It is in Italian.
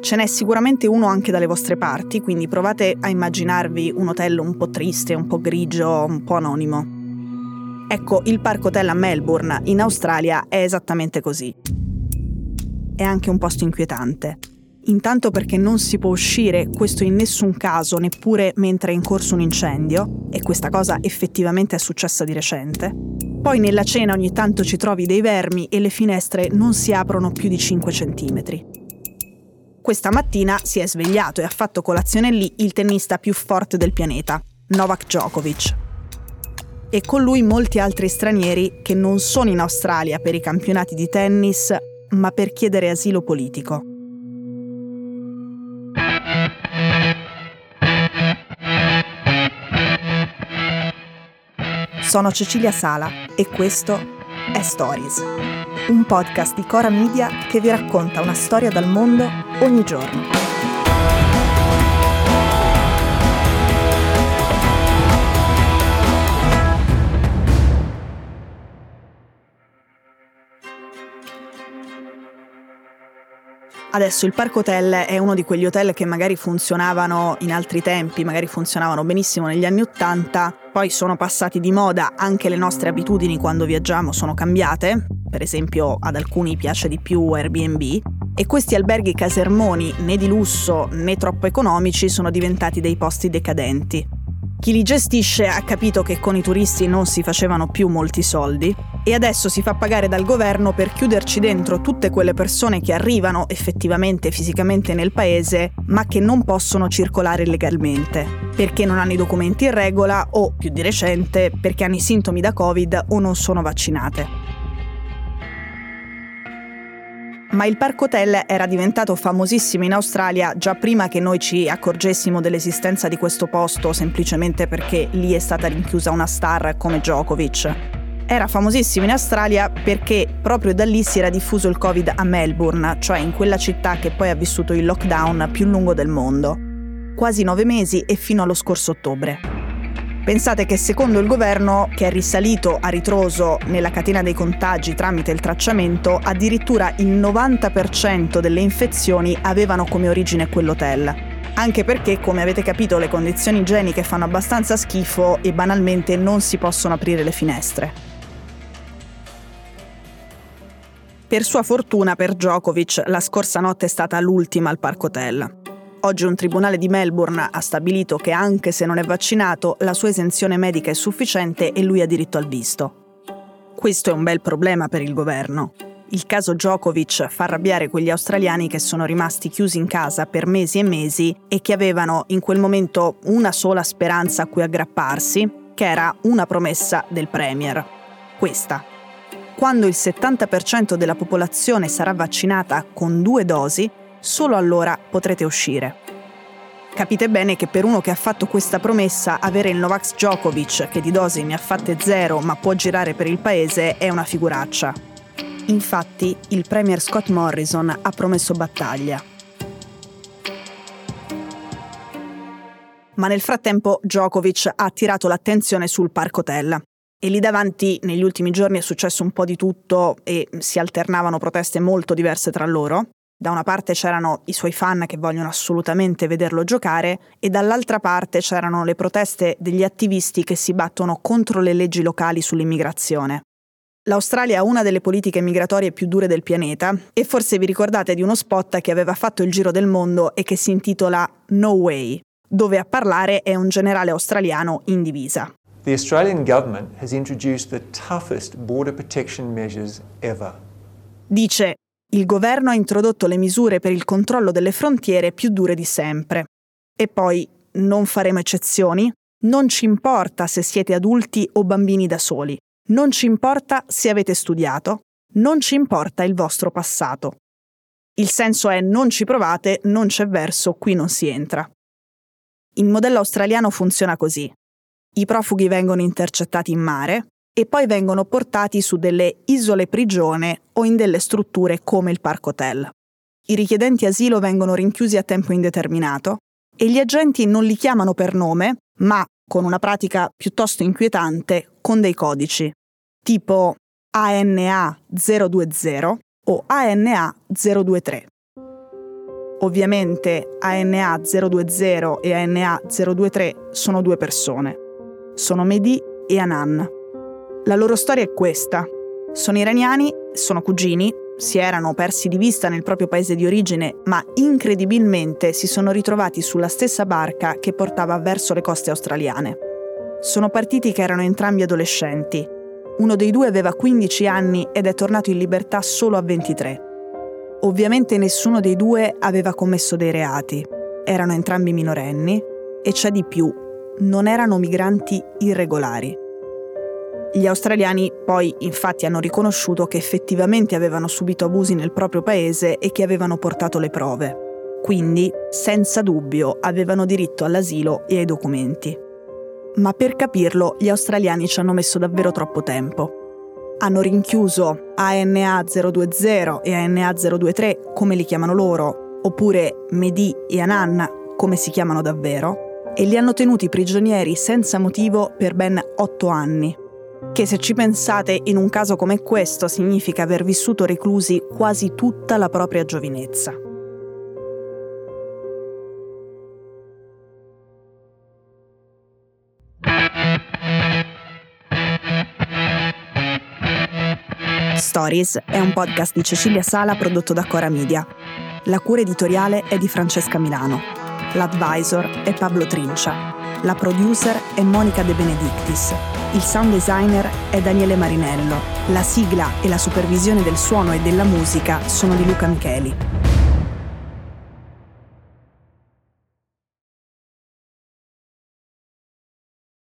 Ce n'è sicuramente uno anche dalle vostre parti, quindi provate a immaginarvi un hotel un po' triste, un po' grigio, un po' anonimo. Ecco, il Park Hotel a Melbourne, in Australia, è esattamente così. È anche un posto inquietante. Intanto perché non si può uscire, questo in nessun caso, neppure mentre è in corso un incendio, e questa cosa effettivamente è successa di recente. Poi nella cena ogni tanto ci trovi dei vermi e le finestre non si aprono più di 5 centimetri. Questa mattina si è svegliato e ha fatto colazione lì il tennista più forte del pianeta, Novak Djokovic. E con lui molti altri stranieri che non sono in Australia per i campionati di tennis, ma per chiedere asilo politico. Sono Cecilia Sala e questo è Stories un podcast di Cora Media che vi racconta una storia dal mondo ogni giorno. Adesso il Park Hotel è uno di quegli hotel che magari funzionavano in altri tempi, magari funzionavano benissimo negli anni Ottanta, poi sono passati di moda, anche le nostre abitudini quando viaggiamo sono cambiate, per esempio ad alcuni piace di più Airbnb, e questi alberghi casermoni né di lusso né troppo economici sono diventati dei posti decadenti. Chi li gestisce ha capito che con i turisti non si facevano più molti soldi e adesso si fa pagare dal governo per chiuderci dentro tutte quelle persone che arrivano effettivamente fisicamente nel paese ma che non possono circolare legalmente, perché non hanno i documenti in regola o, più di recente, perché hanno i sintomi da Covid o non sono vaccinate. ma il Park Hotel era diventato famosissimo in Australia già prima che noi ci accorgessimo dell'esistenza di questo posto, semplicemente perché lì è stata rinchiusa una star come Djokovic. Era famosissimo in Australia perché proprio da lì si era diffuso il Covid a Melbourne, cioè in quella città che poi ha vissuto il lockdown più lungo del mondo. Quasi nove mesi e fino allo scorso ottobre. Pensate che secondo il governo, che è risalito a ritroso nella catena dei contagi tramite il tracciamento, addirittura il 90% delle infezioni avevano come origine quell'hotel. Anche perché, come avete capito, le condizioni igieniche fanno abbastanza schifo e banalmente non si possono aprire le finestre. Per sua fortuna per Djokovic, la scorsa notte è stata l'ultima al Park Hotel. Oggi un tribunale di Melbourne ha stabilito che anche se non è vaccinato, la sua esenzione medica è sufficiente e lui ha diritto al visto. Questo è un bel problema per il governo. Il caso Djokovic fa arrabbiare quegli australiani che sono rimasti chiusi in casa per mesi e mesi e che avevano in quel momento una sola speranza a cui aggrapparsi, che era una promessa del Premier. Questa. Quando il 70% della popolazione sarà vaccinata con due dosi, solo allora potrete uscire. Capite bene che per uno che ha fatto questa promessa, avere il Novak Djokovic, che di dosi ne ha fatte zero ma può girare per il paese, è una figuraccia. Infatti, il premier Scott Morrison ha promesso battaglia. Ma nel frattempo Djokovic ha attirato l'attenzione sul Park Hotel. E lì davanti negli ultimi giorni è successo un po' di tutto e si alternavano proteste molto diverse tra loro. Da una parte c'erano i suoi fan che vogliono assolutamente vederlo giocare e dall'altra parte c'erano le proteste degli attivisti che si battono contro le leggi locali sull'immigrazione. L'Australia ha una delle politiche migratorie più dure del pianeta e forse vi ricordate di uno spot che aveva fatto il giro del mondo e che si intitola No Way, dove a parlare è un generale australiano in divisa. The Australian government has introduced the toughest border protection measures ever. Dice il governo ha introdotto le misure per il controllo delle frontiere più dure di sempre. E poi non faremo eccezioni, non ci importa se siete adulti o bambini da soli, non ci importa se avete studiato, non ci importa il vostro passato. Il senso è non ci provate, non c'è verso, qui non si entra. Il modello australiano funziona così. I profughi vengono intercettati in mare, e poi vengono portati su delle isole prigione o in delle strutture come il Park Hotel. I richiedenti asilo vengono rinchiusi a tempo indeterminato e gli agenti non li chiamano per nome, ma con una pratica piuttosto inquietante con dei codici, tipo ANA 020 o ANA 023. Ovviamente ANA 020 e ANA 023 sono due persone. Sono Mehdi e Anan. La loro storia è questa. Sono iraniani, sono cugini, si erano persi di vista nel proprio paese di origine, ma incredibilmente si sono ritrovati sulla stessa barca che portava verso le coste australiane. Sono partiti che erano entrambi adolescenti. Uno dei due aveva 15 anni ed è tornato in libertà solo a 23. Ovviamente nessuno dei due aveva commesso dei reati. Erano entrambi minorenni e c'è di più, non erano migranti irregolari. Gli australiani poi infatti hanno riconosciuto che effettivamente avevano subito abusi nel proprio paese e che avevano portato le prove. Quindi, senza dubbio, avevano diritto all'asilo e ai documenti. Ma per capirlo, gli australiani ci hanno messo davvero troppo tempo hanno rinchiuso ANA 020 e ANA 023 come li chiamano loro, oppure Mehdi e Anan come si chiamano davvero, e li hanno tenuti prigionieri senza motivo per ben otto anni. Che se ci pensate in un caso come questo significa aver vissuto reclusi quasi tutta la propria giovinezza. Stories è un podcast di Cecilia Sala prodotto da Cora Media. La cura editoriale è di Francesca Milano. L'advisor è Pablo Trincia. La producer è Monica De Benedictis. Il sound designer è Daniele Marinello. La sigla e la supervisione del suono e della musica sono di Luca Micheli.